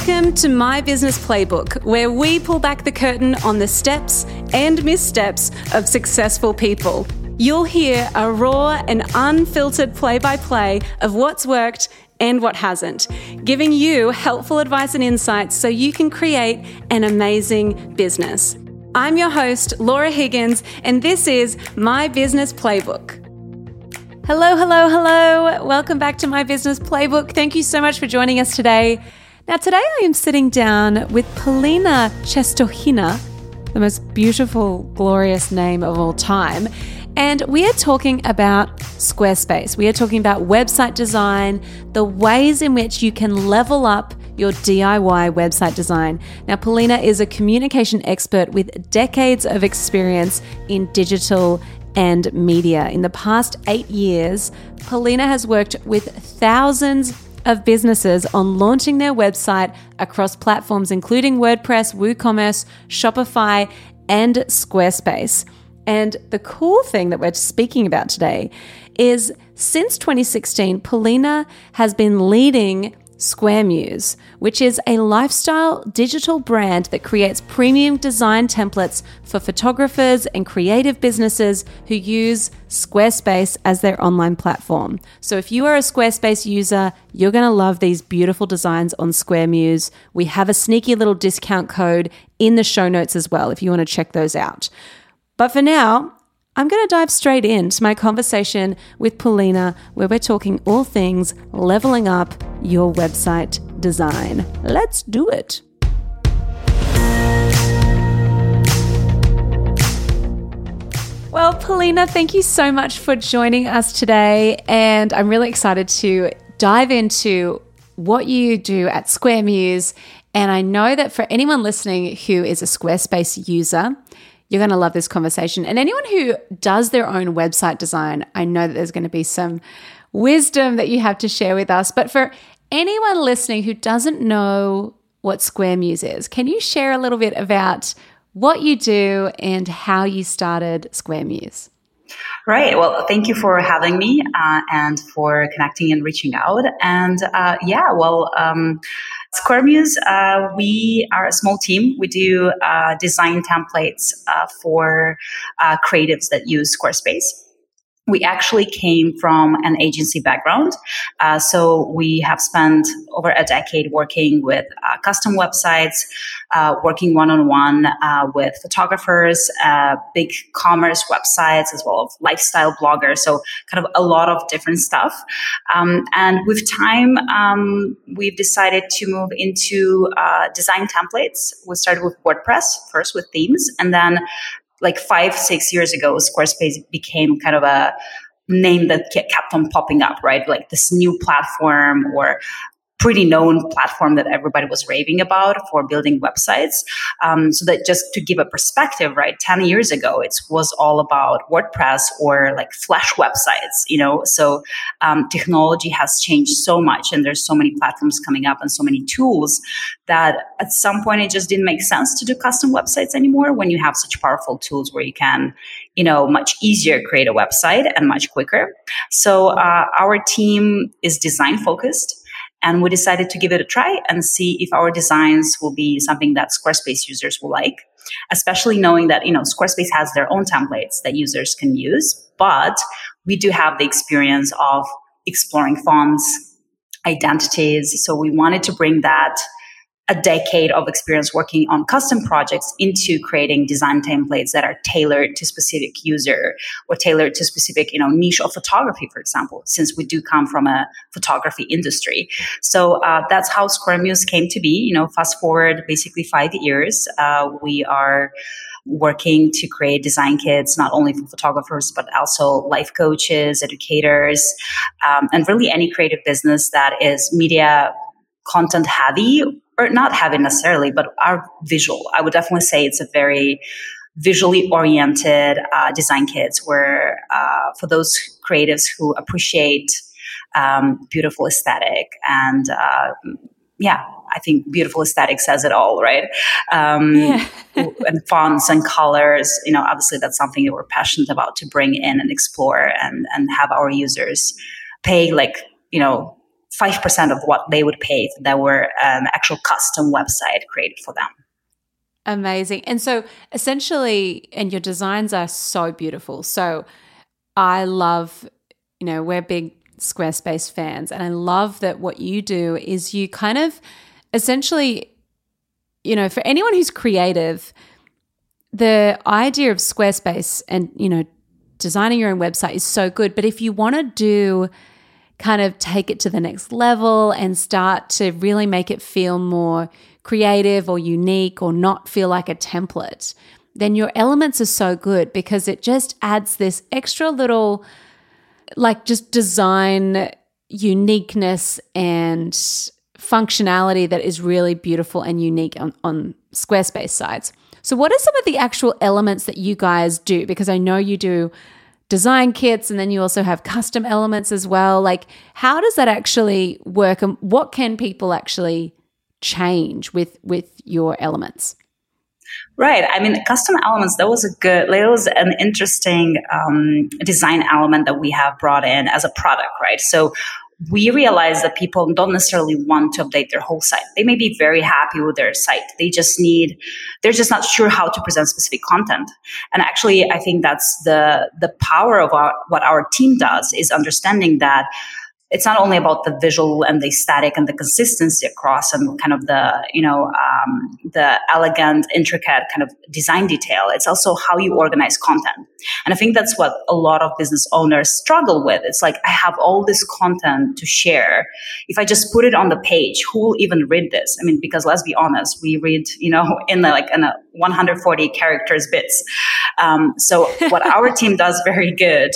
Welcome to My Business Playbook, where we pull back the curtain on the steps and missteps of successful people. You'll hear a raw and unfiltered play by play of what's worked and what hasn't, giving you helpful advice and insights so you can create an amazing business. I'm your host, Laura Higgins, and this is My Business Playbook. Hello, hello, hello. Welcome back to My Business Playbook. Thank you so much for joining us today. Now, today I am sitting down with Polina Ceastuhina, the most beautiful, glorious name of all time. And we are talking about Squarespace. We are talking about website design, the ways in which you can level up your DIY website design. Now, Polina is a communication expert with decades of experience in digital and media. In the past eight years, Polina has worked with thousands of businesses on launching their website across platforms including WordPress, WooCommerce, Shopify, and Squarespace. And the cool thing that we're speaking about today is since 2016, Polina has been leading Squaremuse, which is a lifestyle digital brand that creates premium design templates for photographers and creative businesses who use Squarespace as their online platform. So if you are a Squarespace user, you're going to love these beautiful designs on Squaremuse. We have a sneaky little discount code in the show notes as well if you want to check those out. But for now, I'm going to dive straight into my conversation with Polina, where we're talking all things leveling up your website design. Let's do it. Well, Polina, thank you so much for joining us today. And I'm really excited to dive into what you do at Squaremuse. And I know that for anyone listening who is a Squarespace user, you're going to love this conversation. And anyone who does their own website design, I know that there's going to be some wisdom that you have to share with us. But for anyone listening who doesn't know what Squaremuse is, can you share a little bit about what you do and how you started Squaremuse? Right. Well, thank you for having me uh, and for connecting and reaching out. And uh, yeah, well, um, Squaremuse, uh, we are a small team. We do uh, design templates uh, for uh, creatives that use Squarespace we actually came from an agency background. Uh, so we have spent over a decade working with uh, custom websites, uh, working one on one with photographers, uh, big commerce websites, as well as lifestyle bloggers. So kind of a lot of different stuff. Um, and with time, um, we've decided to move into uh, design templates. We started with WordPress first with themes, and then like five, six years ago, Squarespace became kind of a name that kept on popping up, right? Like this new platform or pretty known platform that everybody was raving about for building websites. Um, so that just to give a perspective, right? 10 years ago, it was all about WordPress or like Flash websites, you know? So um, technology has changed so much and there's so many platforms coming up and so many tools that at some point it just didn't make sense to do custom websites anymore when you have such powerful tools where you can, you know, much easier create a website and much quicker. So uh, our team is design focused and we decided to give it a try and see if our designs will be something that Squarespace users will like, especially knowing that, you know, Squarespace has their own templates that users can use, but we do have the experience of exploring fonts, identities. So we wanted to bring that a decade of experience working on custom projects into creating design templates that are tailored to specific user or tailored to specific you know niche of photography for example since we do come from a photography industry. So uh, that's how Squaremuse came to be you know fast forward basically five years. Uh, we are working to create design kits not only for photographers but also life coaches educators um, and really any creative business that is media content heavy or not having necessarily, but are visual. I would definitely say it's a very visually oriented uh, design kits where uh, for those creatives who appreciate um, beautiful aesthetic and uh, yeah i think beautiful aesthetic says it all right um, yeah. and fonts and colors you know obviously that's something that we're passionate about to bring in and explore and and have our users pay like you know 5% of what they would pay if there were an actual custom website created for them. Amazing. And so essentially, and your designs are so beautiful. So I love, you know, we're big Squarespace fans. And I love that what you do is you kind of essentially, you know, for anyone who's creative, the idea of Squarespace and, you know, designing your own website is so good. But if you want to do kind of take it to the next level and start to really make it feel more creative or unique or not feel like a template, then your elements are so good because it just adds this extra little, like, just design uniqueness and functionality that is really beautiful and unique on, on Squarespace sites. So, what are some of the actual elements that you guys do? Because I know you do design kits and then you also have custom elements as well. Like, how does that actually work and what can people actually change with with your elements? Right. I mean, custom elements, that was a good, that was an interesting um, design element that we have brought in as a product, right? So we realize that people don't necessarily want to update their whole site. They may be very happy with their site. They just need, they're just not sure how to present specific content. And actually, I think that's the, the power of our, what our team does is understanding that it's not only about the visual and the aesthetic and the consistency across and kind of the you know um, the elegant intricate kind of design detail. It's also how you organize content. And i think that's what a lot of business owners struggle with. It's like i have all this content to share. If i just put it on the page who will even read this? I mean because let's be honest we read you know in like in a 140 characters bits. Um, so what our team does very good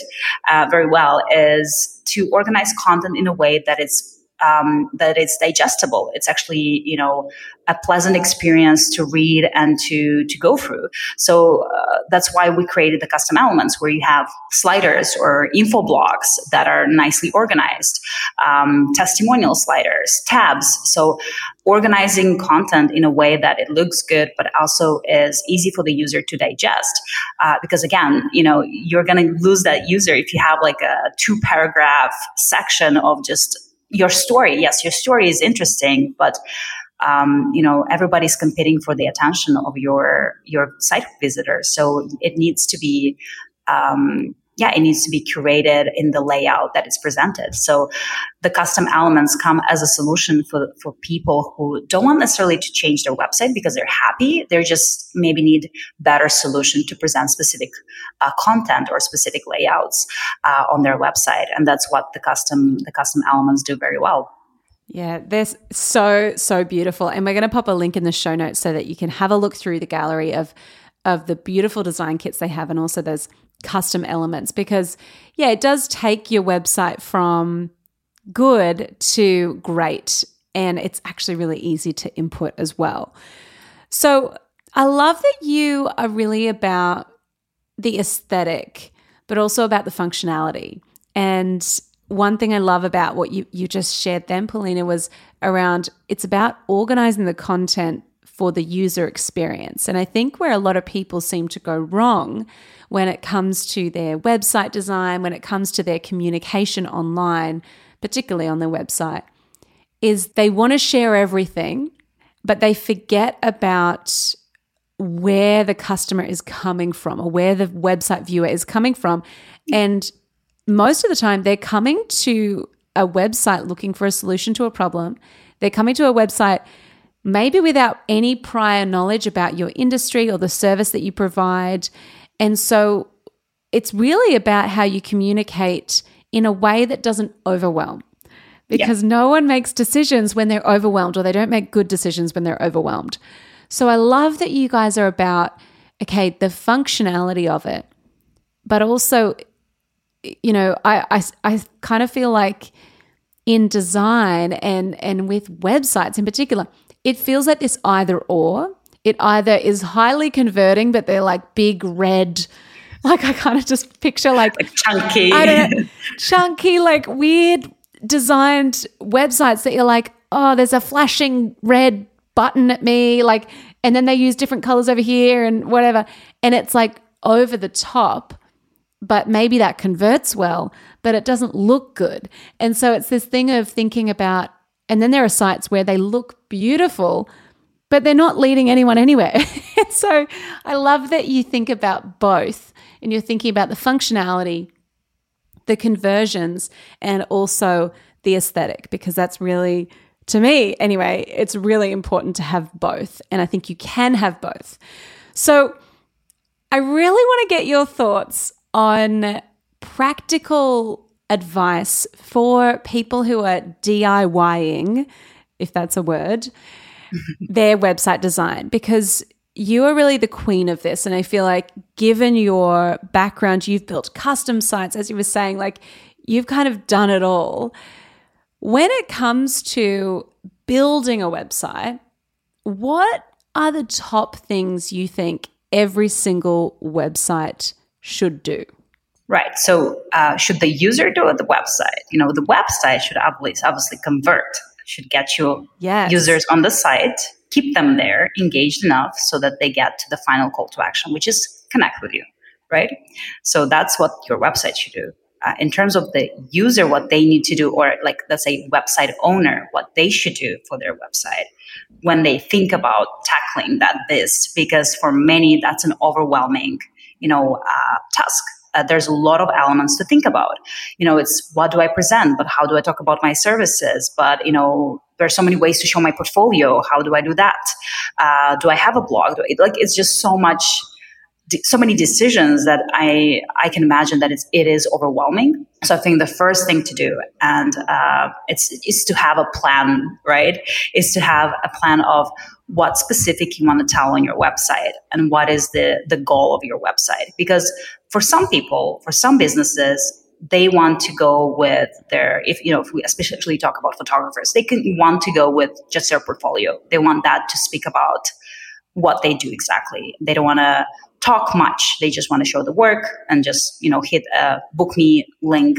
uh, very well is to organize content in a way that it's um, that it's digestible. It's actually, you know, a pleasant experience to read and to to go through. So uh, that's why we created the custom elements, where you have sliders or info blocks that are nicely organized, um, testimonial sliders, tabs. So organizing content in a way that it looks good, but also is easy for the user to digest. Uh, because again, you know, you're going to lose that user if you have like a two paragraph section of just your story. Yes, your story is interesting, but um, you know everybody's competing for the attention of your your site visitors. So it needs to be. Um, yeah, it needs to be curated in the layout that is presented. So the custom elements come as a solution for, for people who don't want necessarily to change their website because they're happy. They just maybe need better solution to present specific uh, content or specific layouts uh, on their website. And that's what the custom, the custom elements do very well. Yeah, they're so, so beautiful. And we're going to pop a link in the show notes so that you can have a look through the gallery of of the beautiful design kits they have and also those custom elements because, yeah, it does take your website from good to great. And it's actually really easy to input as well. So I love that you are really about the aesthetic, but also about the functionality. And one thing I love about what you, you just shared then, Polina, was around it's about organizing the content for the user experience. And I think where a lot of people seem to go wrong when it comes to their website design, when it comes to their communication online, particularly on their website, is they want to share everything, but they forget about where the customer is coming from or where the website viewer is coming from. And most of the time, they're coming to a website looking for a solution to a problem. They're coming to a website maybe without any prior knowledge about your industry or the service that you provide. And so it's really about how you communicate in a way that doesn't overwhelm. Because yeah. no one makes decisions when they're overwhelmed, or they don't make good decisions when they're overwhelmed. So I love that you guys are about, okay, the functionality of it, but also, you know, I, I, I kind of feel like in design and and with websites in particular, it feels like this either or. It either is highly converting, but they're like big red, like I kind of just picture like, like chunky, I don't know, chunky, like weird designed websites that you're like, oh, there's a flashing red button at me, like, and then they use different colors over here and whatever. And it's like over the top, but maybe that converts well, but it doesn't look good. And so it's this thing of thinking about, and then there are sites where they look beautiful, but they're not leading anyone anywhere. so I love that you think about both and you're thinking about the functionality, the conversions, and also the aesthetic, because that's really, to me anyway, it's really important to have both. And I think you can have both. So I really want to get your thoughts on practical advice for people who are DIYing, if that's a word, their website design because you are really the queen of this. And I feel like, given your background, you've built custom sites, as you were saying, like you've kind of done it all. When it comes to building a website, what are the top things you think every single website should do? Right. So, uh, should the user do it? The website, you know, the website should obviously obviously convert, should get you yes. users on the site, keep them there, engaged enough so that they get to the final call to action, which is connect with you. Right. So that's what your website should do. Uh, in terms of the user, what they need to do, or like let's say website owner, what they should do for their website when they think about tackling that this, because for many that's an overwhelming, you know, uh, task uh, there's a lot of elements to think about. You know, it's what do I present, but how do I talk about my services? But, you know, there's so many ways to show my portfolio. How do I do that? Uh, do I have a blog? Like, it's just so much, so many decisions that I, I can imagine that it's, it is overwhelming. So I think the first thing to do, and uh, it's, is to have a plan, right? Is to have a plan of what specific you want to tell on your website and what is the, the goal of your website. Because for some people, for some businesses, they want to go with their if you know if we especially talk about photographers they can want to go with just their portfolio they want that to speak about what they do exactly they don't want to talk much. They just want to show the work and just you know hit a book me link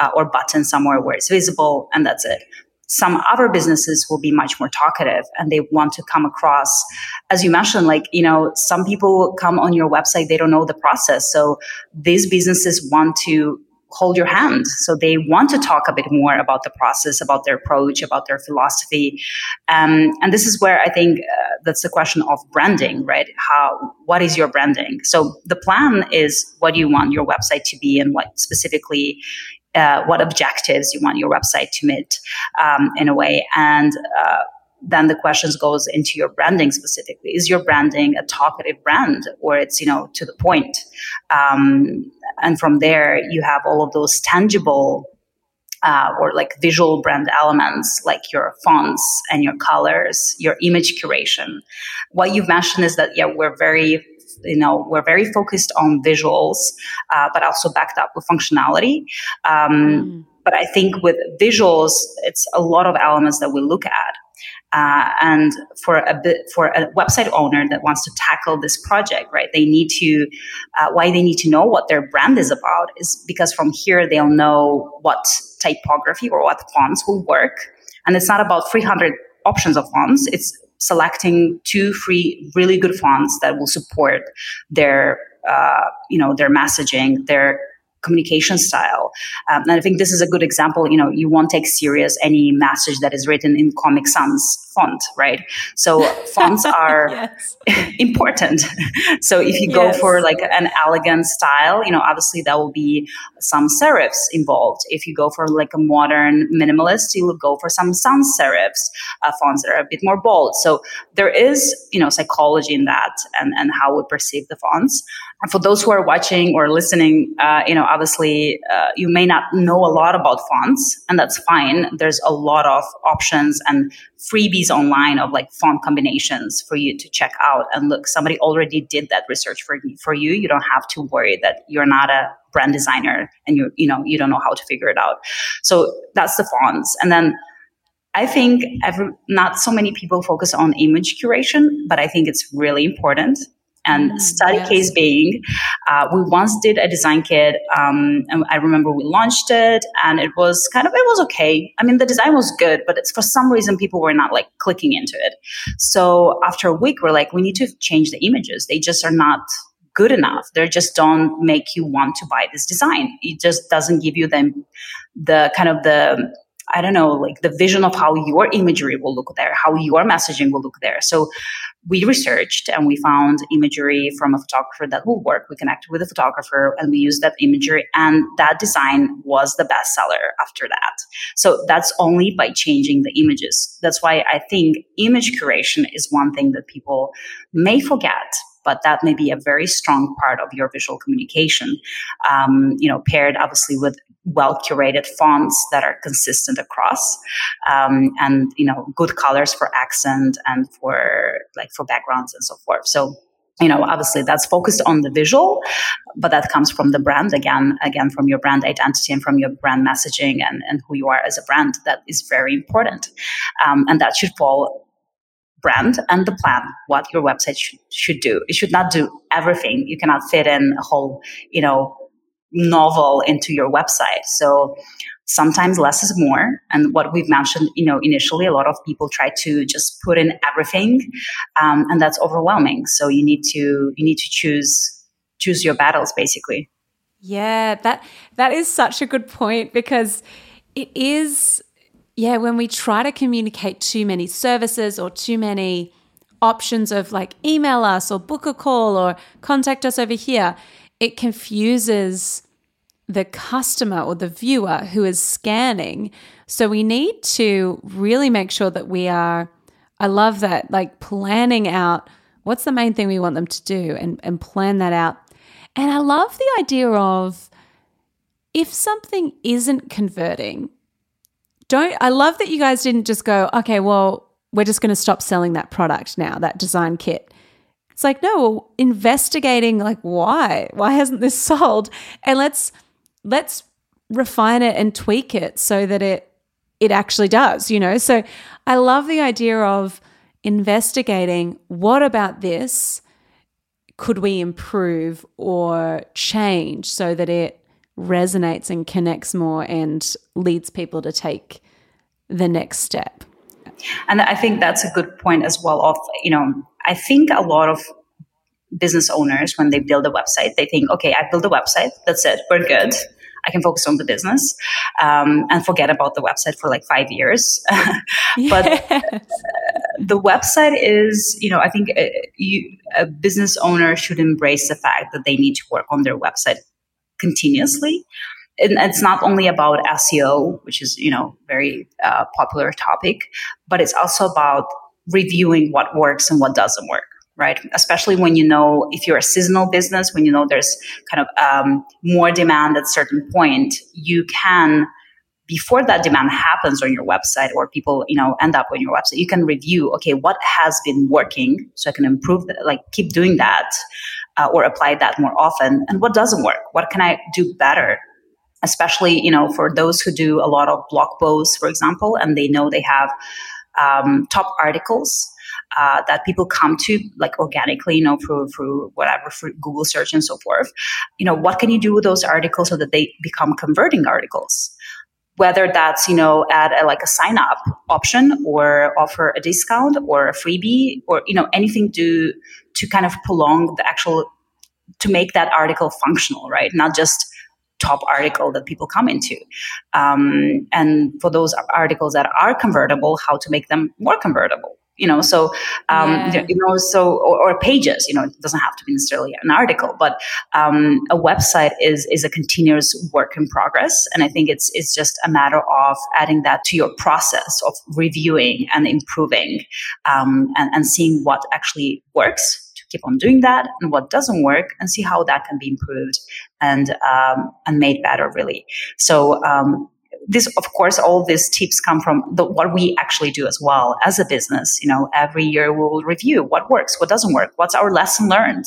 uh, or button somewhere where it's visible and that's it. Some other businesses will be much more talkative and they want to come across as you mentioned like you know some people come on your website they don't know the process. So these businesses want to hold your hand. So they want to talk a bit more about the process about their approach about their philosophy. Um, and this is where i think uh, that's the question of branding right? How what is your branding? So the plan is what do you want your website to be and what specifically uh, what objectives you want your website to meet um, in a way. And uh, then the questions goes into your branding specifically is your branding a talkative brand or it's you know to the point um, and from there you have all of those tangible uh, or like visual brand elements like your fonts and your colors your image curation what you've mentioned is that yeah we're very you know we're very focused on visuals, uh, but also backed up with functionality. Um, mm. But I think with visuals, it's a lot of elements that we look at. Uh, and for a bit, for a website owner that wants to tackle this project, right? They need to uh, why they need to know what their brand is about is because from here they'll know what typography or what fonts will work. And it's not about 300 options of fonts. It's selecting two free really good fonts that will support their uh, you know their messaging their communication style. Um, and I think this is a good example. You know, you won't take serious any message that is written in Comic Sans font, right? So fonts are important. so if you yes. go for like an elegant style, you know, obviously that will be some serifs involved. If you go for like a modern minimalist, you will go for some sans serifs uh, fonts that are a bit more bold. So there is, you know, psychology in that and, and how we perceive the fonts. And for those who are watching or listening, uh, you know, obviously uh, you may not know a lot about fonts, and that's fine. There's a lot of options and freebies online of like font combinations for you to check out and look. Somebody already did that research for for you. You don't have to worry that you're not a brand designer and you you know you don't know how to figure it out. So that's the fonts, and then. I think every, not so many people focus on image curation, but I think it's really important and mm, study yes. case being, uh, we once did a design kit, um, and I remember we launched it, and it was kind of it was okay. I mean, the design was good, but it's for some reason people were not like clicking into it. So after a week, we're like, we need to change the images. They just are not good enough. They just don't make you want to buy this design. It just doesn't give you the the kind of the I don't know, like the vision of how your imagery will look there, how your messaging will look there. So we researched and we found imagery from a photographer that will work. We connected with a photographer and we used that imagery and that design was the best seller after that. So that's only by changing the images. That's why I think image curation is one thing that people may forget but that may be a very strong part of your visual communication. Um, you know, paired obviously with well curated fonts that are consistent across, um, and you know, good colors for accent and for like for backgrounds and so forth. So you know obviously that's focused on the visual but that comes from the brand again again from your brand identity and from your brand messaging and, and who you are as a brand that is very important um, and that should fall brand and the plan what your website should, should do. It should not do everything. You cannot fit in a whole, you know, novel into your website. So sometimes less is more. And what we've mentioned, you know, initially, a lot of people try to just put in everything, um, and that's overwhelming. So you need to you need to choose choose your battles, basically. Yeah, that that is such a good point because it is yeah, when we try to communicate too many services or too many options of like email us or book a call or contact us over here, it confuses the customer or the viewer who is scanning. So we need to really make sure that we are, I love that, like planning out what's the main thing we want them to do and, and plan that out. And I love the idea of if something isn't converting, don't I love that you guys didn't just go, okay, well, we're just going to stop selling that product now, that design kit. It's like, no, investigating like why? Why hasn't this sold? And let's let's refine it and tweak it so that it it actually does, you know? So I love the idea of investigating what about this could we improve or change so that it resonates and connects more and leads people to take the next step. And I think that's a good point as well of, you know, I think a lot of business owners when they build a website, they think, okay, I built a website, that's it, we're good. I can focus on the business um, and forget about the website for like five years. but the website is, you know, I think a, uh, you, a business owner should embrace the fact that they need to work on their website continuously. And it's not only about SEO, which is, you know, very uh, popular topic, but it's also about reviewing what works and what doesn't work right? Especially when you know if you're a seasonal business, when you know there's kind of um, more demand at certain point, you can before that demand happens on your website or people you know end up on your website you can review okay what has been working so i can improve that like keep doing that uh, or apply that more often and what doesn't work what can i do better especially you know for those who do a lot of blog posts for example and they know they have um, top articles uh, that people come to like organically, you know, through through whatever through Google search and so forth. You know, what can you do with those articles so that they become converting articles? Whether that's you know add a, like a sign up option or offer a discount or a freebie or you know anything to to kind of prolong the actual to make that article functional, right? Not just top article that people come into. Um, and for those articles that are convertible, how to make them more convertible. You know, so um, yeah. you know, so or, or, pages. You know, it doesn't have to be necessarily an article, but um, a website is is a continuous work in progress, and I think it's it's just a matter of adding that to your process of reviewing and improving, um, and, and seeing what actually works to keep on doing that and what doesn't work and see how that can be improved and um, and made better really so um, this of course all these tips come from the, what we actually do as well as a business. You know every year we will review what works what doesn't work what's our lesson learned.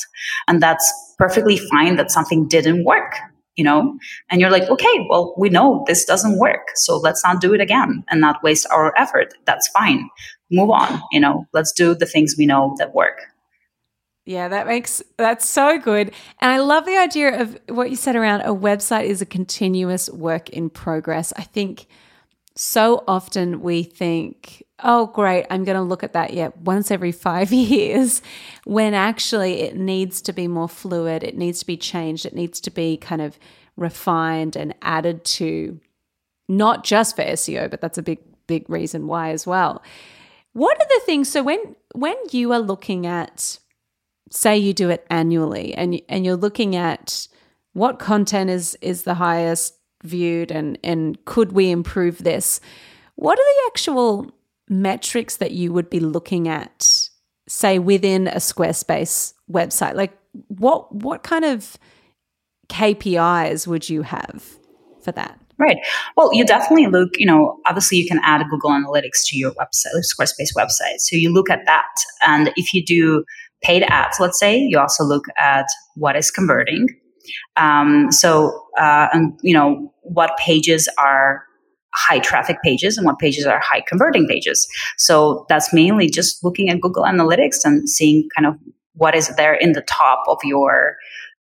And that's perfectly fine that something didn't work you know? And you're like okay well we know this doesn't work so let's not do it again and not waste our effort. That's fine. Move on you know? Let's do the things we know that work yeah, that makes that's so good. And I love the idea of what you said around a website is a continuous work in progress. I think so often we think, oh, great, I'm going to look at that yet once every five years, when actually it needs to be more fluid, it needs to be changed, it needs to be kind of refined and added to not just for SEO, but that's a big, big reason why as well. What are the things? So when when you are looking at, say, you do it annually, and and you're looking at what content is is the highest viewed and and could we improve this what are the actual metrics that you would be looking at say within a squarespace website like what what kind of KPIs would you have for that Right. Well, you definitely look, you know, obviously you can add Google Analytics to your website, Squarespace website. So you look at that. And if you do paid ads, let's say, you also look at what is converting. Um, so, uh, and you know, what pages are high traffic pages and what pages are high converting pages. So that's mainly just looking at Google Analytics and seeing kind of what is there in the top of your,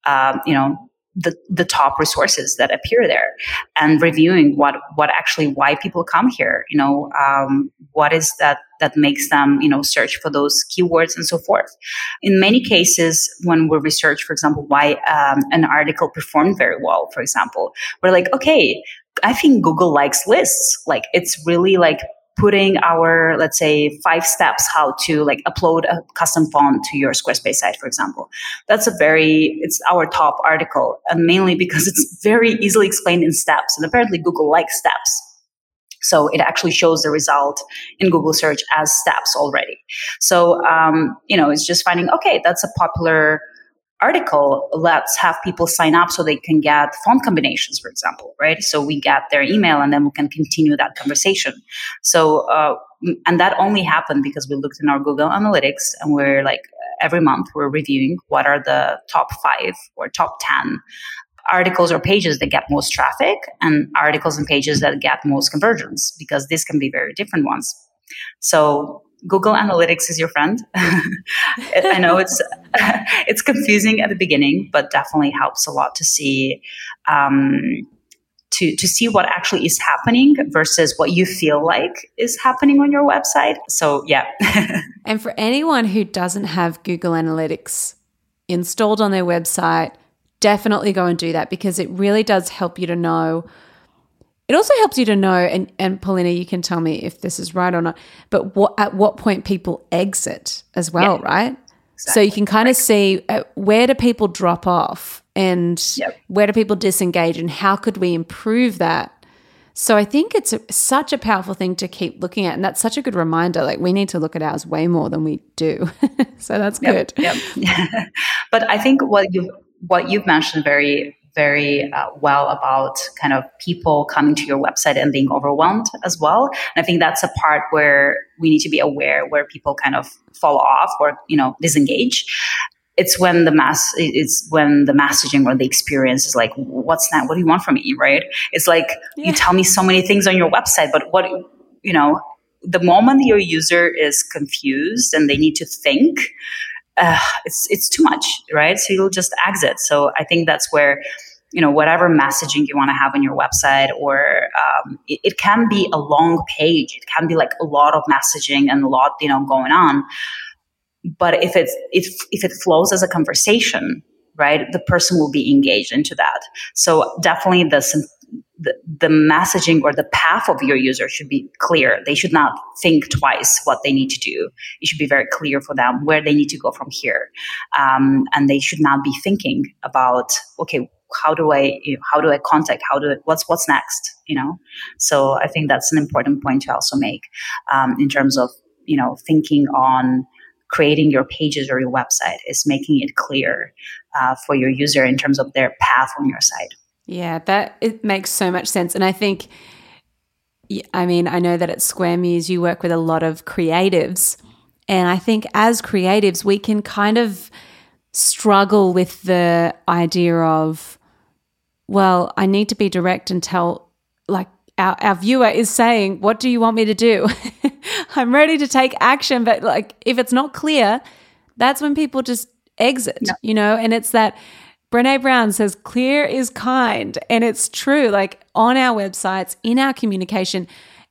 um, you know, the, the top resources that appear there and reviewing what what actually why people come here you know um, what is that that makes them you know search for those keywords and so forth in many cases when we research for example why um, an article performed very well for example we're like okay I think Google likes lists. Like it's really like putting our let's say five steps how to like upload a custom font to your squarespace site for example. That's a very it's our top article and mainly because it's very easily explained in steps and apparently google likes steps. So it actually shows the result in google search as steps already. So um, you know it's just finding okay that's a popular article, let's have people sign up so they can get font combinations, for example, right? So we get their email and then we can continue that conversation. So, uh, and that only happened because we looked in our Google Analytics and we're like, every month we're reviewing what are the top five or top 10 articles or pages that get most traffic and articles and pages that get most conversions because this can be very different ones. So Google Analytics is your friend. I know it's it's confusing at the beginning, but definitely helps a lot to see um, to to see what actually is happening versus what you feel like is happening on your website. So yeah. and for anyone who doesn't have Google Analytics installed on their website, definitely go and do that because it really does help you to know it also helps you to know, and, and Polina, you can tell me if this is right or not, but what, at what point people exit as well, yeah, right? Exactly. So you can kind of see uh, where do people drop off and yep. where do people disengage and how could we improve that? So I think it's a, such a powerful thing to keep looking at. And that's such a good reminder. Like we need to look at ours way more than we do. so that's yep, good. Yep. but I think what you've, what you've mentioned very very uh, well about kind of people coming to your website and being overwhelmed as well. And I think that's a part where we need to be aware where people kind of fall off or you know disengage. It's when the mass it's when the messaging or the experience is like, what's that? What do you want from me? Right? It's like yeah. you tell me so many things on your website, but what you know, the moment your user is confused and they need to think, uh, it's it's too much, right? So you'll just exit. So I think that's where you know whatever messaging you want to have on your website, or um, it, it, can be a long page. It can be like a lot of messaging and a lot you know going on. But if it's if if it flows as a conversation, right, the person will be engaged into that. So definitely the the, the messaging or the path of your user should be clear. They should not think twice what they need to do. It should be very clear for them where they need to go from here. Um, and they should not be thinking about, okay, how do I, you know, how do I contact? How do, I, what's, what's next? You know? So I think that's an important point to also make, um, in terms of, you know, thinking on, creating your pages or your website is making it clear uh, for your user in terms of their path on your site. Yeah, that it makes so much sense. And I think, I mean, I know that at Squaremuse you work with a lot of creatives. And I think as creatives, we can kind of struggle with the idea of, well, I need to be direct and tell, like, our, our viewer is saying, What do you want me to do? I'm ready to take action. But, like, if it's not clear, that's when people just exit, yeah. you know? And it's that Brene Brown says, clear is kind. And it's true. Like on our websites, in our communication,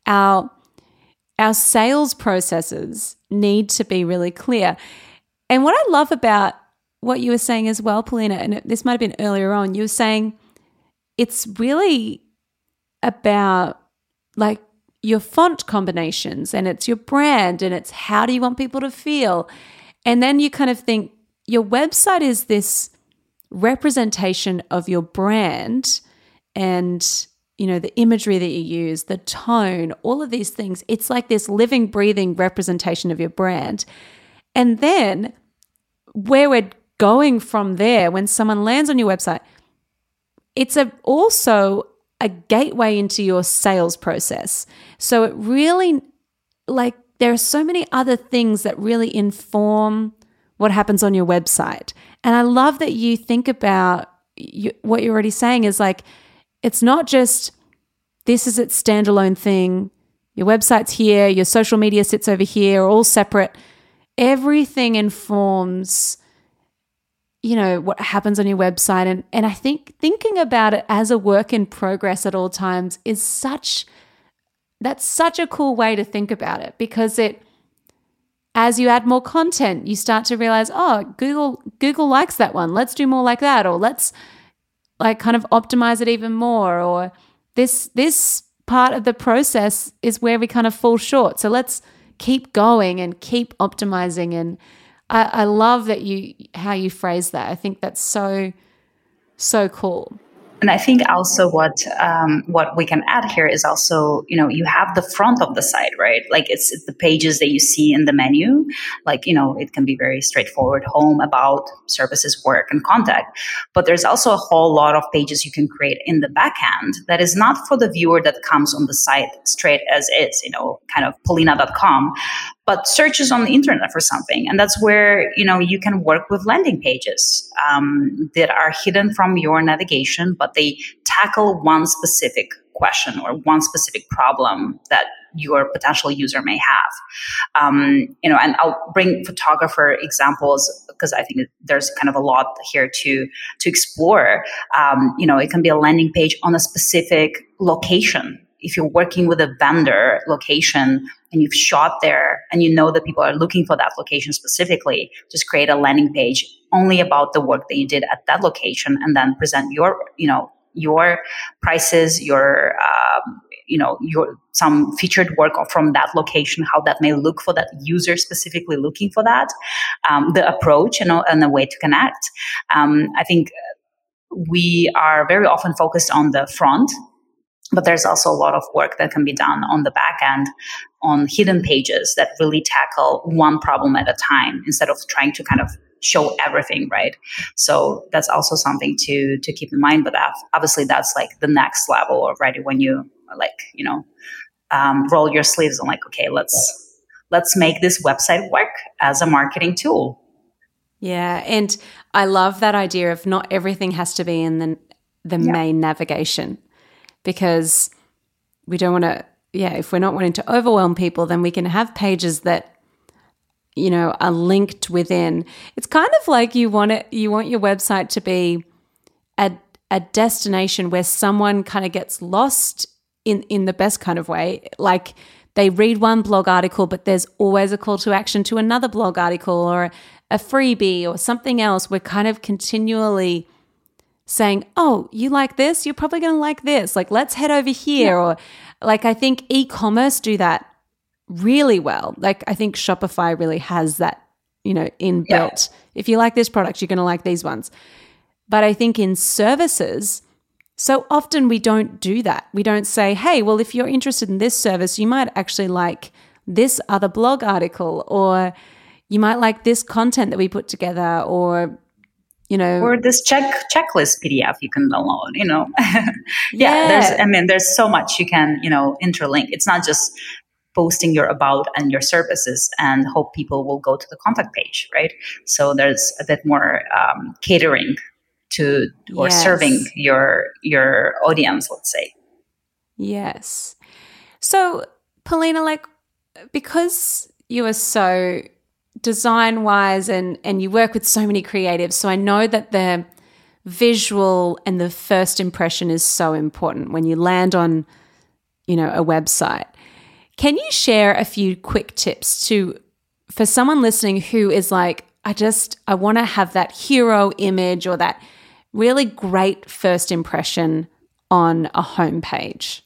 our our sales processes need to be really clear. And what I love about what you were saying as well, Polina, and this might have been earlier on, you were saying it's really about like your font combinations and it's your brand and it's how do you want people to feel. And then you kind of think your website is this representation of your brand and you know the imagery that you use the tone all of these things it's like this living breathing representation of your brand and then where we're going from there when someone lands on your website it's a, also a gateway into your sales process so it really like there are so many other things that really inform what happens on your website and i love that you think about you, what you're already saying is like it's not just this is its standalone thing. Your website's here, your social media sits over here, all separate. Everything informs you know what happens on your website. And and I think thinking about it as a work in progress at all times is such that's such a cool way to think about it because it as you add more content you start to realize oh Google Google likes that one. Let's do more like that or let's like kind of optimize it even more or this this part of the process is where we kind of fall short. So let's keep going and keep optimizing and I, I love that you how you phrase that. I think that's so so cool. And I think also what um, what we can add here is also you know you have the front of the site right? Like it's, it's, the pages that you see in the menu. Like you know it can be very straightforward home about services work and contact. But there's also a whole lot of pages you can create in the back end that is not for the viewer that comes on the site straight as is you know kind of polina.com but searches on the internet for something. And that's where you know you can work with landing pages um, that are hidden from your navigation but they tackle one specific question or one specific problem that your potential user may have. Um, you know and i'll bring photographer examples because i think there's kind of a lot here to to explore. Um, you know it can be a landing page on a specific location if you're working with a vendor location and you've shot there and you know that people are looking for that location specifically, just create a landing page only about the work that you did at that location and then present your, you know, your prices, your, um, you know, your some featured work from that location, how that may look for that user specifically looking for that, um, the approach, know, and the way to connect. Um, I think we are very often focused on the front but there's also a lot of work that can be done on the back end on hidden pages that really tackle one problem at a time instead of trying to kind of show everything right? So that's also something to to keep in mind. But obviously that's like the next level already when you like you know um, roll your sleeves and like okay let's let's make this website work as a marketing tool. Yeah and i love that idea of not everything has to be in the the yeah. main navigation because we don't want to, yeah, if we're not wanting to overwhelm people, then we can have pages that you know are linked within. It's kind of like you want it you want your website to be a, a destination where someone kind of gets lost in in the best kind of way. Like they read one blog article but there's always a call to action to another blog article or a freebie or something else. We're kind of continually saying, Oh, you like this? You're probably going to like this. Like, let's head over here. Yeah. Or, like, I think e commerce do that really well. Like, I think Shopify really has that, you know, inbuilt. Yeah. If you like this product, you're going to like these ones. But I think in services, so often we don't do that. We don't say, hey, well, if you're interested in this service, you might actually like this other blog article, or you might like this content that we put together, or you know or this check checklist pdf you can download you know? Yeah, yeah, there's i mean there's so much you can you know interlink. It's not just posting your about and your services and hope people will go to the contact page right? So there's a bit more um, catering to or yes. serving your your audience let's say. Yes. So polina like because you are so design wise and and you work with so many creatives so i know that the visual and the first impression is so important when you land on, you know, a website. Can you share a few quick tips to for someone listening who is like, I just I want to have that hero image or that really great first impression on a homepage?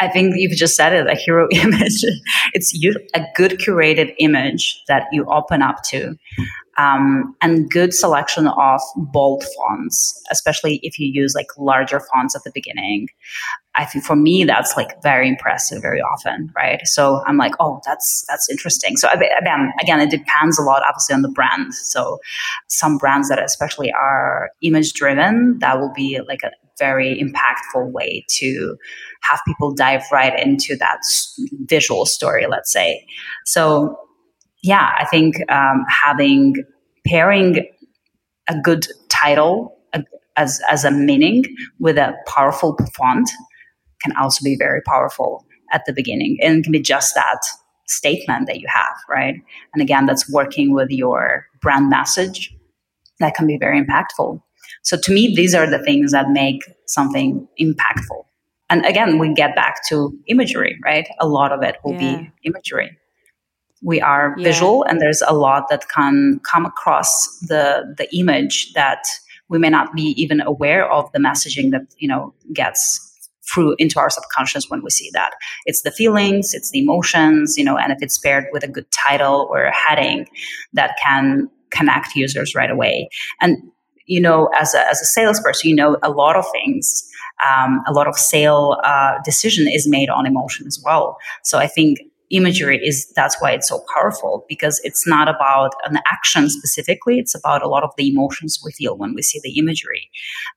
I think you've just said it, a hero image. it's a good curated image that you open up to. Um, and good selection of bold fonts, especially if you use like larger fonts at the beginning. I think for me that's like very impressive very often, right? So I'm like, oh, that's that's interesting. So again, again, it depends a lot, obviously, on the brand. So some brands that especially are image driven, that will be like a very impactful way to have people dive right into that visual story, let's say. So, yeah, I think um, having pairing a good title as, as a meaning with a powerful font can also be very powerful at the beginning and can be just that statement that you have, right? And again, that's working with your brand message that can be very impactful. So to me, these are the things that make something impactful. And again, we get back to imagery, right? A lot of it will yeah. be imagery. We are yeah. visual, and there's a lot that can come across the the image that we may not be even aware of the messaging that you know gets through into our subconscious when we see that. It's the feelings, it's the emotions, you know, and if it's paired with a good title or a heading that can connect users right away. And you know, as a, as a salesperson, you know a lot of things. Um, a lot of sale uh, decision is made on emotion as well. So I think imagery is that's why it's so powerful because it's not about an action specifically. It's about a lot of the emotions we feel when we see the imagery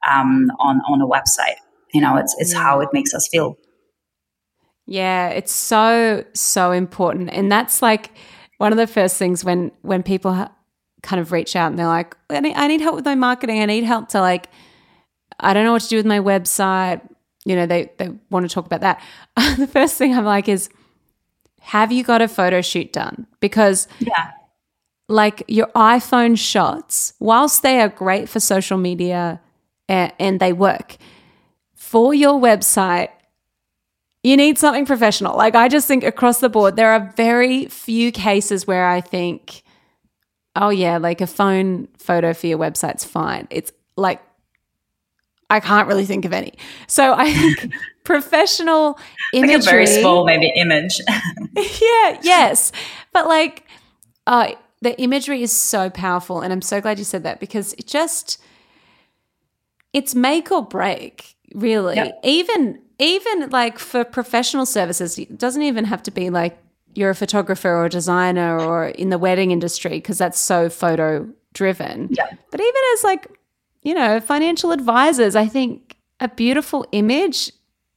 um, on on a website. You know, it's it's how it makes us feel. Yeah, it's so so important, and that's like one of the first things when when people ha- kind of reach out and they're like, I need, I need help with my marketing. I need help to like, I don't know what to do with my website. You know, they, they want to talk about that. the first thing I'm like is, have you got a photo shoot done? Because yeah. like your iPhone shots, whilst they are great for social media and, and they work, for your website, you need something professional. Like I just think across the board, there are very few cases where I think oh yeah, like a phone photo for your website's fine. It's like I can't really think of any. So I think professional imagery, like a very small maybe image. yeah, yes, but like, uh, the imagery is so powerful, and I'm so glad you said that because it just it's make or break, really. Yep. Even even like for professional services, it doesn't even have to be like you're a photographer or a designer or in the wedding industry because that's so photo driven. Yeah. But even as like, you know, financial advisors, I think a beautiful image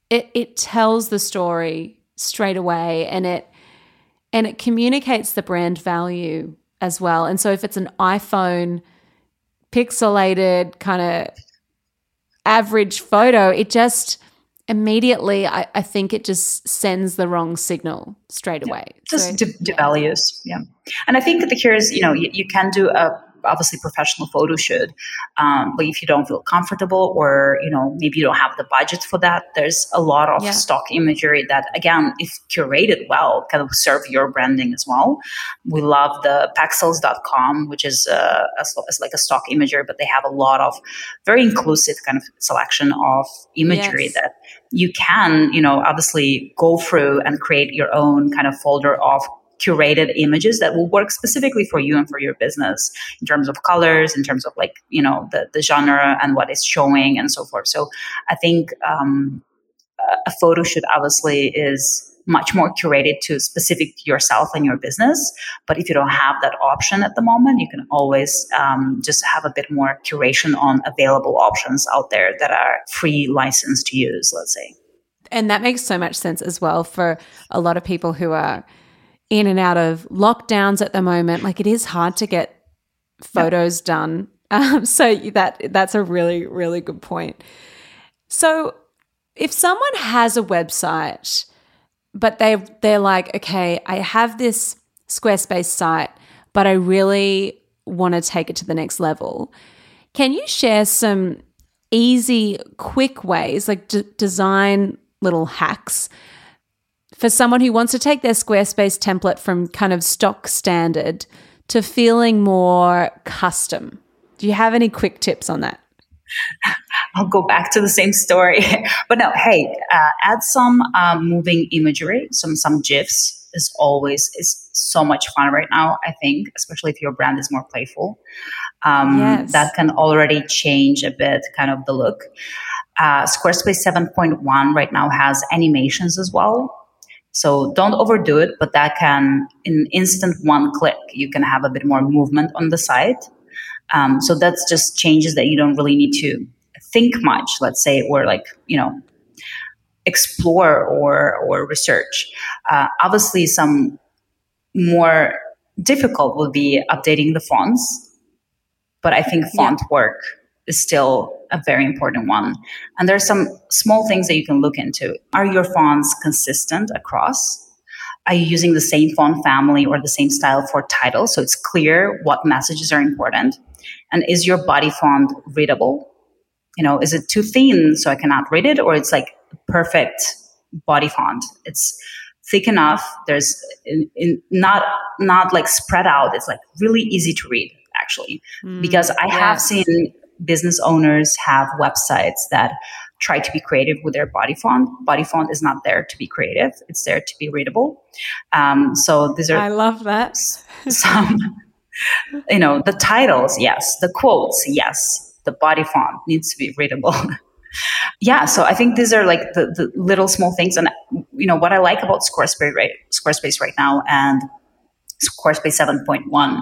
it it tells the story straight away and it and it communicates the brand value as well. And so if it's an iPhone pixelated kind of average photo, it just immediately I, I, think it just sends the wrong signal straight away. Just so, de- devalues. Yeah. And I think the cure is you know, you, you can do a obviously professional photo shoot. Um, but if you don't feel comfortable or, you know, maybe you don't have the budget for that, there's a lot of yeah. stock imagery that, again, if curated well, kind of serve your branding as well. We love the pexels.com, which is uh, a, a, like a stock imagery, but they have a lot of very inclusive kind of selection of imagery yes. that you can, you know, obviously go through and create your own kind of folder of curated images that will work specifically for you and for your business in terms of colors in terms of like you know the, the genre and what is showing and so forth. So i think um, a photo shoot obviously is much more curated to specific yourself and your business but if you don't have that option at the moment you can always um, just have a bit more curation on available options out there that are free license to use let's say. And that makes so much sense as well for a lot of people who are in and out of lockdowns at the moment. Like it is hard to get photos yep. done. Um, so that that's a really really good point. So if someone has a website, but they they're like, okay, I have this Squarespace site, but I really want to take it to the next level. Can you share some easy, quick ways, like d- design little hacks for someone who wants to take their Squarespace template from kind of stock standard to feeling more custom? Do you have any quick tips on that? I'll go back to the same story. but no, hey, uh, add some um, moving imagery, some some gifs is always is so much fun right now. I think, especially if your brand is more playful, um, yes. that can already change a bit, kind of the look. Uh, Squarespace 7.1 right now has animations as well. So don't overdo it, but that can, in instant one click, you can have a bit more movement on the site. Um, so that's just changes that you don't really need to think much, let's say, or like, you know, explore or, or research. Uh, obviously, some more difficult will be updating the fonts, but I think font yeah. work is still a very important one. And there's some small things that you can look into. Are your fonts consistent across? Are you using the same font family or the same style for title so it's clear what messages are important? And is your body font readable? You know, is it too thin so I cannot read it, or it's like perfect body font? It's thick enough. There's in, in not not like spread out. It's like really easy to read actually, mm, because I have seen business owners have websites that try to be creative with their body font. Body font is not there to be creative; it's there to be readable. Um, so these are I love that some you know, the titles, yes. The quotes, yes. The body font needs to be readable. yeah, so I think these are like the, the little small things. And, you know, what I like about Squarespace right, Squarespace right now and Squarespace 7.1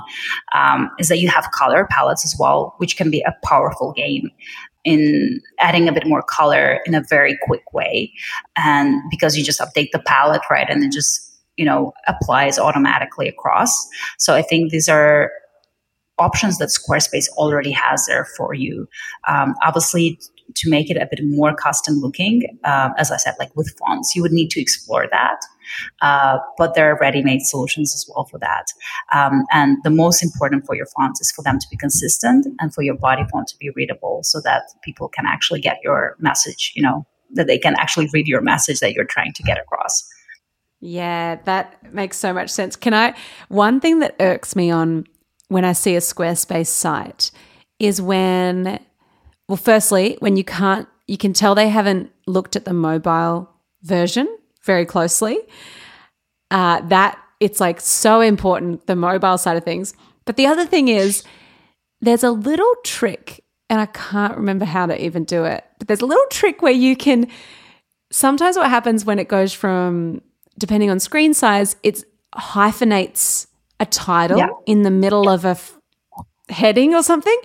um, is that you have color palettes as well, which can be a powerful game in adding a bit more color in a very quick way. And because you just update the palette, right? And it just you know applies automatically across so i think these are options that squarespace already has there for you um, obviously to make it a bit more custom looking uh, as i said like with fonts you would need to explore that uh, but there are ready-made solutions as well for that um, and the most important for your fonts is for them to be consistent and for your body font to be readable so that people can actually get your message you know that they can actually read your message that you're trying to get across yeah, that makes so much sense. Can I? One thing that irks me on when I see a Squarespace site is when, well, firstly, when you can't, you can tell they haven't looked at the mobile version very closely. Uh, that it's like so important, the mobile side of things. But the other thing is, there's a little trick, and I can't remember how to even do it, but there's a little trick where you can. Sometimes what happens when it goes from depending on screen size, it hyphenates a title yeah. in the middle of a f- heading or something.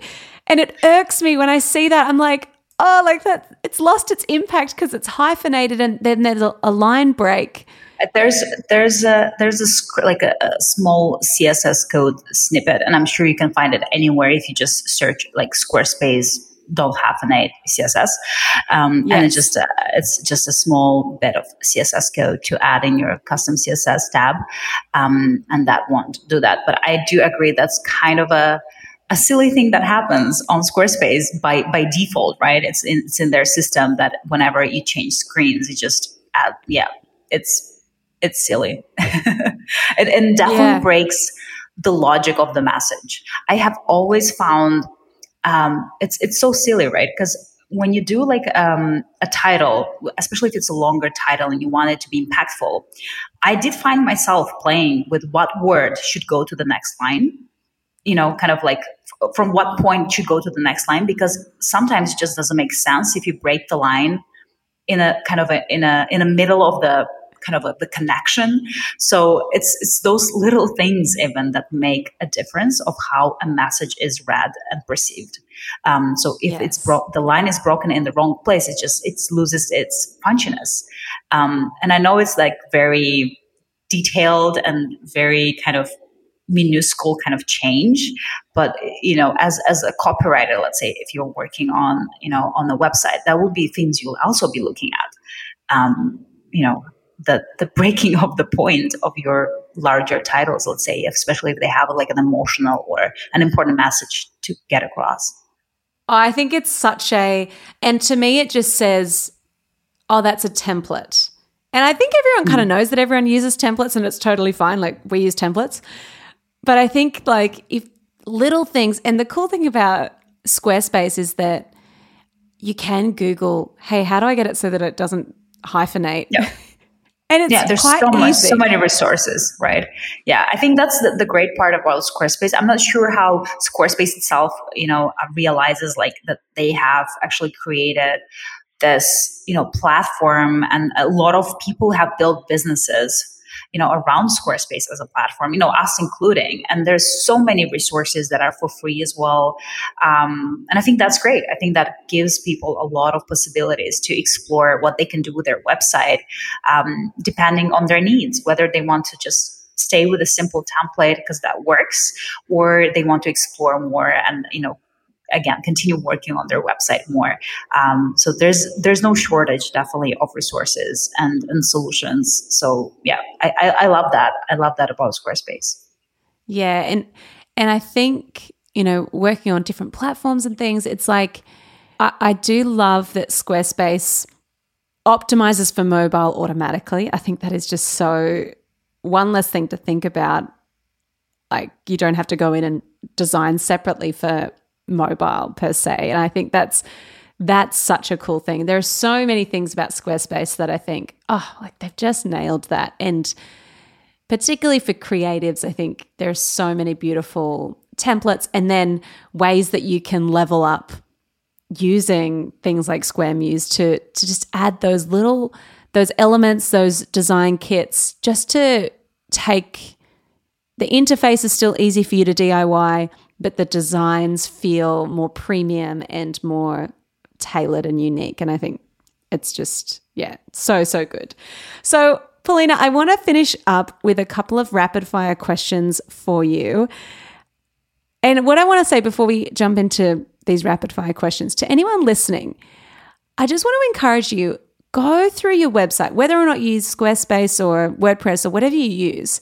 And it irks me when I see that. I'm like, oh, like that, it's lost its impact because it's hyphenated and then there's a, a, line break. There's there's a there's a like a, a, small CSS code snippet, and I'm sure you can find it anywhere if you just search like Squarespace don't hyphenate CSS, um, yes. and it's just a, it's just a small bit of CSS code to add in your custom CSS tab, um, and that won't do that. But I do agree that's kind of a a silly thing that happens on Squarespace by by default, right? It's in, it's in their system that whenever you change screens, you just add, yeah, it's it's silly, it, it definitely yeah. breaks the logic of the message. I have always found um, it's it's so silly, right? Because when you do like um, a title, especially if it's a longer title and you want it to be impactful, I did find myself playing with what word should go to the next line. You know, kind of like f- from what point should go to the next line because sometimes it just doesn't make sense if you break the line in a kind of a in a in a middle of the kind of a, the connection. So it's it's those little things even that make a difference of how a message is read and perceived. Um, so if yes. it's bro- the line is broken in the wrong place, it just it loses its punchiness. Um, and I know it's like very detailed and very kind of minuscule kind of change but you know as as a copywriter let's say if you're working on you know on the website that would be things you'll also be looking at um, you know the the breaking of the point of your larger titles let's say especially if they have like an emotional or an important message to get across I think it's such a, and to me, it just says, oh, that's a template. And I think everyone kind of mm. knows that everyone uses templates and it's totally fine. Like we use templates. But I think like if little things, and the cool thing about Squarespace is that you can Google, hey, how do I get it so that it doesn't hyphenate? Yeah. and it's yeah, there's so much, so many resources, right? Yeah, I think that's the, the great part about Squarespace. I'm not sure how Squarespace itself, you know, uh, realizes like that they have actually created this, you know, platform and a lot of people have built businesses you know, around Squarespace as a platform, you know, us including. And there's so many resources that are for free as well. Um, and I think that's great. I think that gives people a lot of possibilities to explore what they can do with their website, um, depending on their needs, whether they want to just stay with a simple template because that works or they want to explore more and you know again continue working on their website more. Um, so there's there's no shortage definitely of resources and, and solutions. So yeah, I, I, I love that. I love that about Squarespace. Yeah, and and I think you know working on different platforms and things, it's like I, I do love that Squarespace optimizes for mobile automatically. I think that is just so one less thing to think about. Like you don't have to go in and design separately for mobile per se. And I think that's that's such a cool thing. There are so many things about Squarespace that I think, oh, like they've just nailed that. And particularly for creatives, I think there are so many beautiful templates and then ways that you can level up using things like Squaremuse to to just add those little those elements, those design kits, just to take the interface is still easy for you to DIY, but the designs feel more premium and more tailored and unique. And I think it's just, yeah, so, so good. So, Polina, I want to finish up with a couple of rapid fire questions for you. And what I want to say before we jump into these rapid fire questions to anyone listening, I just want to encourage you go through your website, whether or not you use Squarespace or WordPress or whatever you use,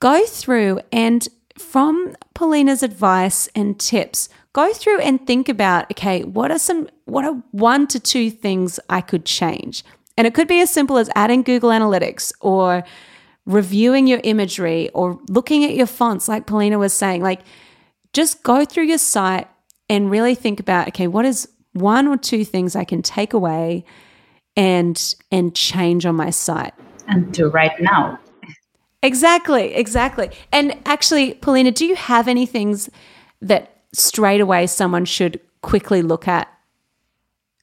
go through and from Polina's advice and tips, go through and think about okay, what are some, what are one to two things I could change? And it could be as simple as adding Google Analytics or reviewing your imagery or looking at your fonts, like Polina was saying. Like, just go through your site and really think about okay, what is one or two things I can take away and and change on my site and do right now Exactly, exactly. And actually, Polina, do you have any things that straight away someone should quickly look at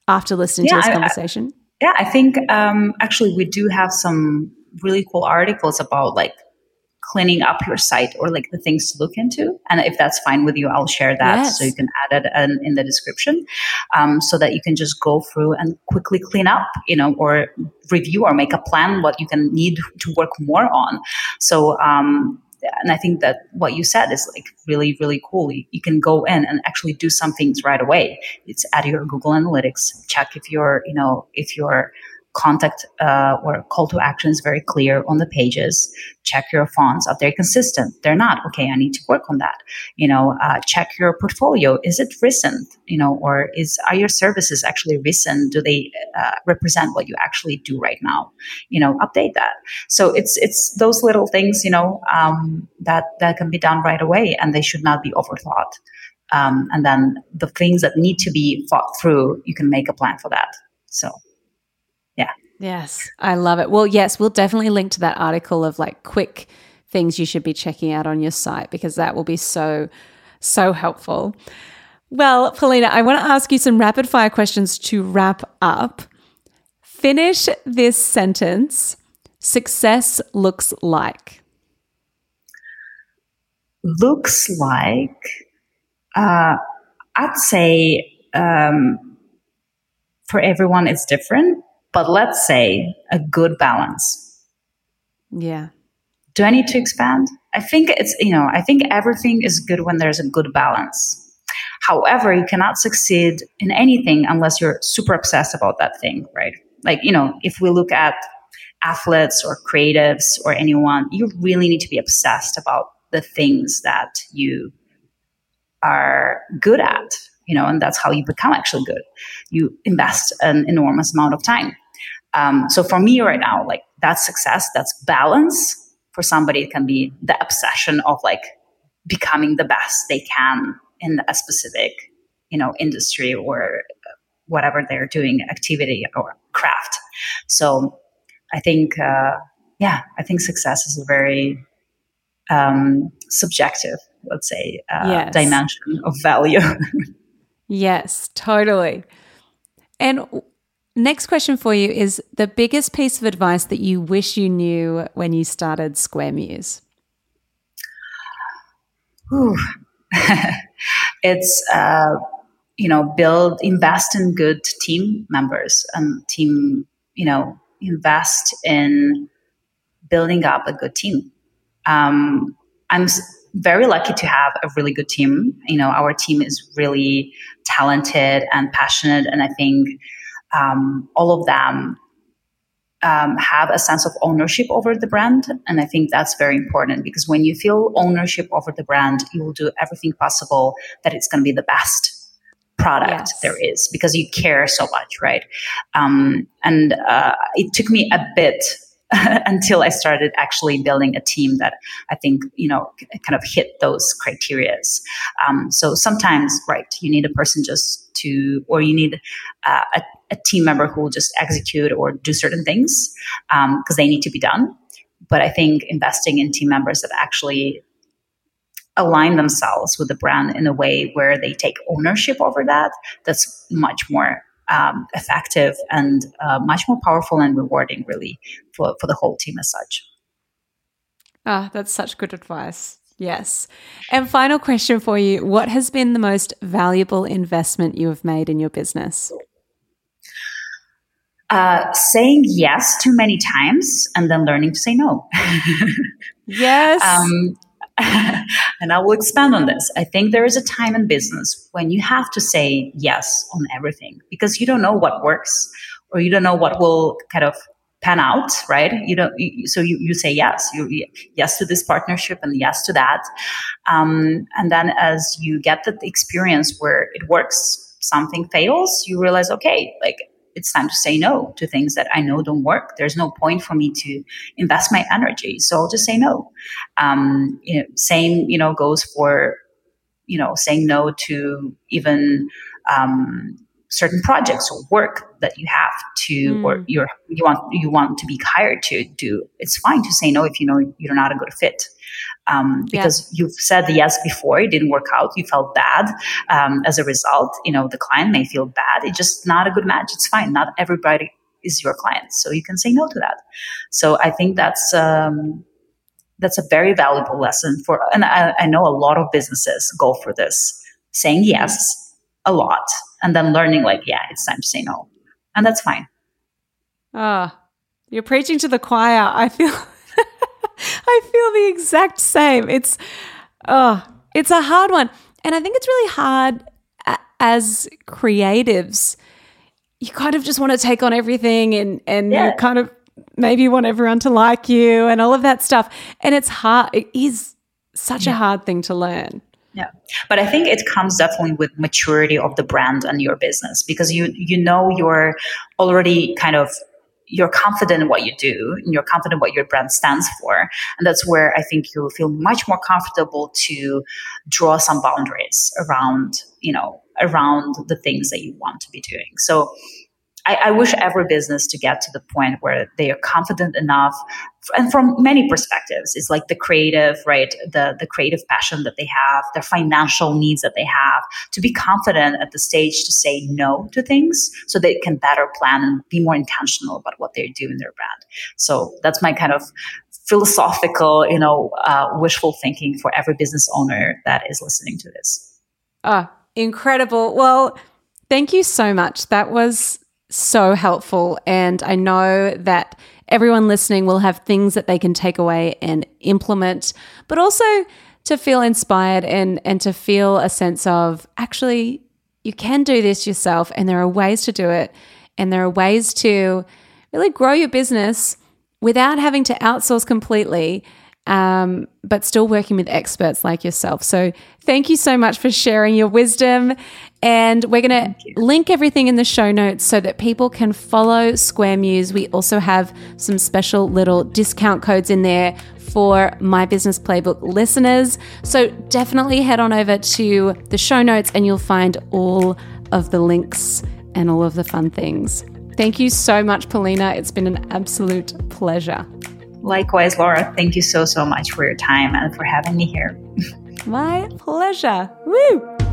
after listening yeah, to this conversation? I, yeah, I think um, actually we do have some really cool articles about like cleaning up your site or like the things to look into. And if that's fine with you, I'll share that yes. so you can add it in, in the description um, so that you can just go through and quickly clean up, you know, or review or make a plan what you can need to work more on. So, um, and I think that what you said is like really, really cool. You, you, can go in and actually do some things right away. It's add your Google Analytics, check if you're, you know, if you're contact uh, or call to action is very clear on the pages. Check your fonts. Are they consistent? They're not. Okay, I need to work on that. You know, uh, check your portfolio. Is it recent? You know, or is are your services actually recent? Do they uh, represent what you actually do right now? You know, update that. So it's it's those little things. You know, um, that that can be done right away, and they should not be overthought. Um, and then the things that need to be thought through, you can make a plan for that. So. Yes, I love it. Well, yes, we'll definitely link to that article of like quick things you should be checking out on your site because that will be so, so helpful. Well, Polina, I want to ask you some rapid fire questions to wrap up. Finish this sentence success looks like. Looks like, uh, I'd say um, for everyone it's different but let's say a good balance. Yeah. Do I need to expand? I think it's, you know, I think everything is good when there's a good balance. However, you cannot succeed in anything unless you're super obsessed about that thing, right? Like, you know, if we look at athletes or creatives or anyone, you really need to be obsessed about the things that you are good at you know, and that's how you become actually good. You invest an enormous amount of time. Um, so for me right now, like that's success, that's balance. For somebody, it can be the obsession of like becoming the best they can in a specific, you know, industry or whatever they're doing, activity or craft. So I think, uh, yeah, I think success is a very um, subjective, let's say, uh, yes. dimension of value. yes, totally. And next question for you is the biggest piece of advice that you wish you knew when you started Squaremuse? it's uh, you know build invest in good team members and team you know invest in building up a good team. Um, i'm very lucky to have a really good team. You know our team is really talented and passionate and i think um, all of them um, have a sense of ownership over the brand. And I think that's very important because when you feel ownership over the brand, you will do everything possible that it's going to be the best product yes. there is because you care so much, right? Um, and uh, it took me a bit until I started actually building a team that I think you know kind of hit those criterias. Um, so sometimes, right, you need a person just to, or you need uh, a, a, team member who will just execute or do certain things because um, they need to be done. But I think investing in team members that actually align themselves with the brand in a way where they take ownership over that, that's much more um, effective and uh, much more powerful and rewarding, really, for, for the whole team as such. Ah, that's such good advice. Yes. And final question for you What has been the most valuable investment you have made in your business? Uh, saying yes too many times and then learning to say no. yes. Um, and I will expand on this. I think there is a time in business when you have to say yes on everything because you don't know what works or you don't know what will kind of pan out, right? You don't, you, so you, you say yes, you yes to this partnership and yes to that. Um, and then as you get the experience where it works, something fails, you realize, okay, like it's time to say no to things that I know don't work. There's no point for me to invest my energy. So I'll just say no. Um, you know, same, you know, goes for, you know, saying no to even, um, certain projects or work that you have to mm. or you're you want you want to be hired to do it's fine to say no if you know you're not a good fit um, because yeah. you've said yes before it didn't work out you felt bad um, as a result you know the client may feel bad it's just not a good match it's fine not everybody is your client so you can say no to that. So i think that's um, that's a very valuable lesson for and I, I know a lot of businesses go for this saying yes a lot and then learning like yeah it's time to say no and that's fine. Ah oh, you're preaching to the choir i feel i feel the exact same it's oh it's a hard one and i think it's really hard as creatives you kind of just want to take on everything and and yeah. you kind of maybe you want everyone to like you and all of that stuff and it's hard it is such yeah. a hard thing to learn yeah. But I think it comes definitely with maturity of the brand and your business because you you know you're already kind of you're confident in what you do and you're confident what your brand stands for. And that's where I think you'll feel much more comfortable to draw some boundaries around, you know, around the things that you want to be doing. So I, I, wish every business to get to the point where they are confident enough and from many perspectives. It's like the creative right? The the creative passion that they have their financial needs that they have to be confident at the stage to say no to things so they can better plan and be more intentional about what they do in their brand. So that's my kind of philosophical you know uh, wishful thinking for every business owner that is listening to this. Ah incredible. Well thank you so much. That was so helpful. And I know that everyone listening will have things that they can take away and implement, but also to feel inspired and, and to feel a sense of actually, you can do this yourself, and there are ways to do it. And there are ways to really grow your business without having to outsource completely um, but still working with experts like yourself. So, thank you so much for sharing your wisdom And we're going to link everything in the show notes so that people can follow Squaremuse. We also have some special little discount codes in there for My Business Playbook listeners. So definitely head on over to the show notes and you'll find all of the links and all of the fun things. Thank you so much, Polina. It's been an absolute pleasure. Likewise, Laura. Thank you so, so much for your time and for having me here. My pleasure. Woo!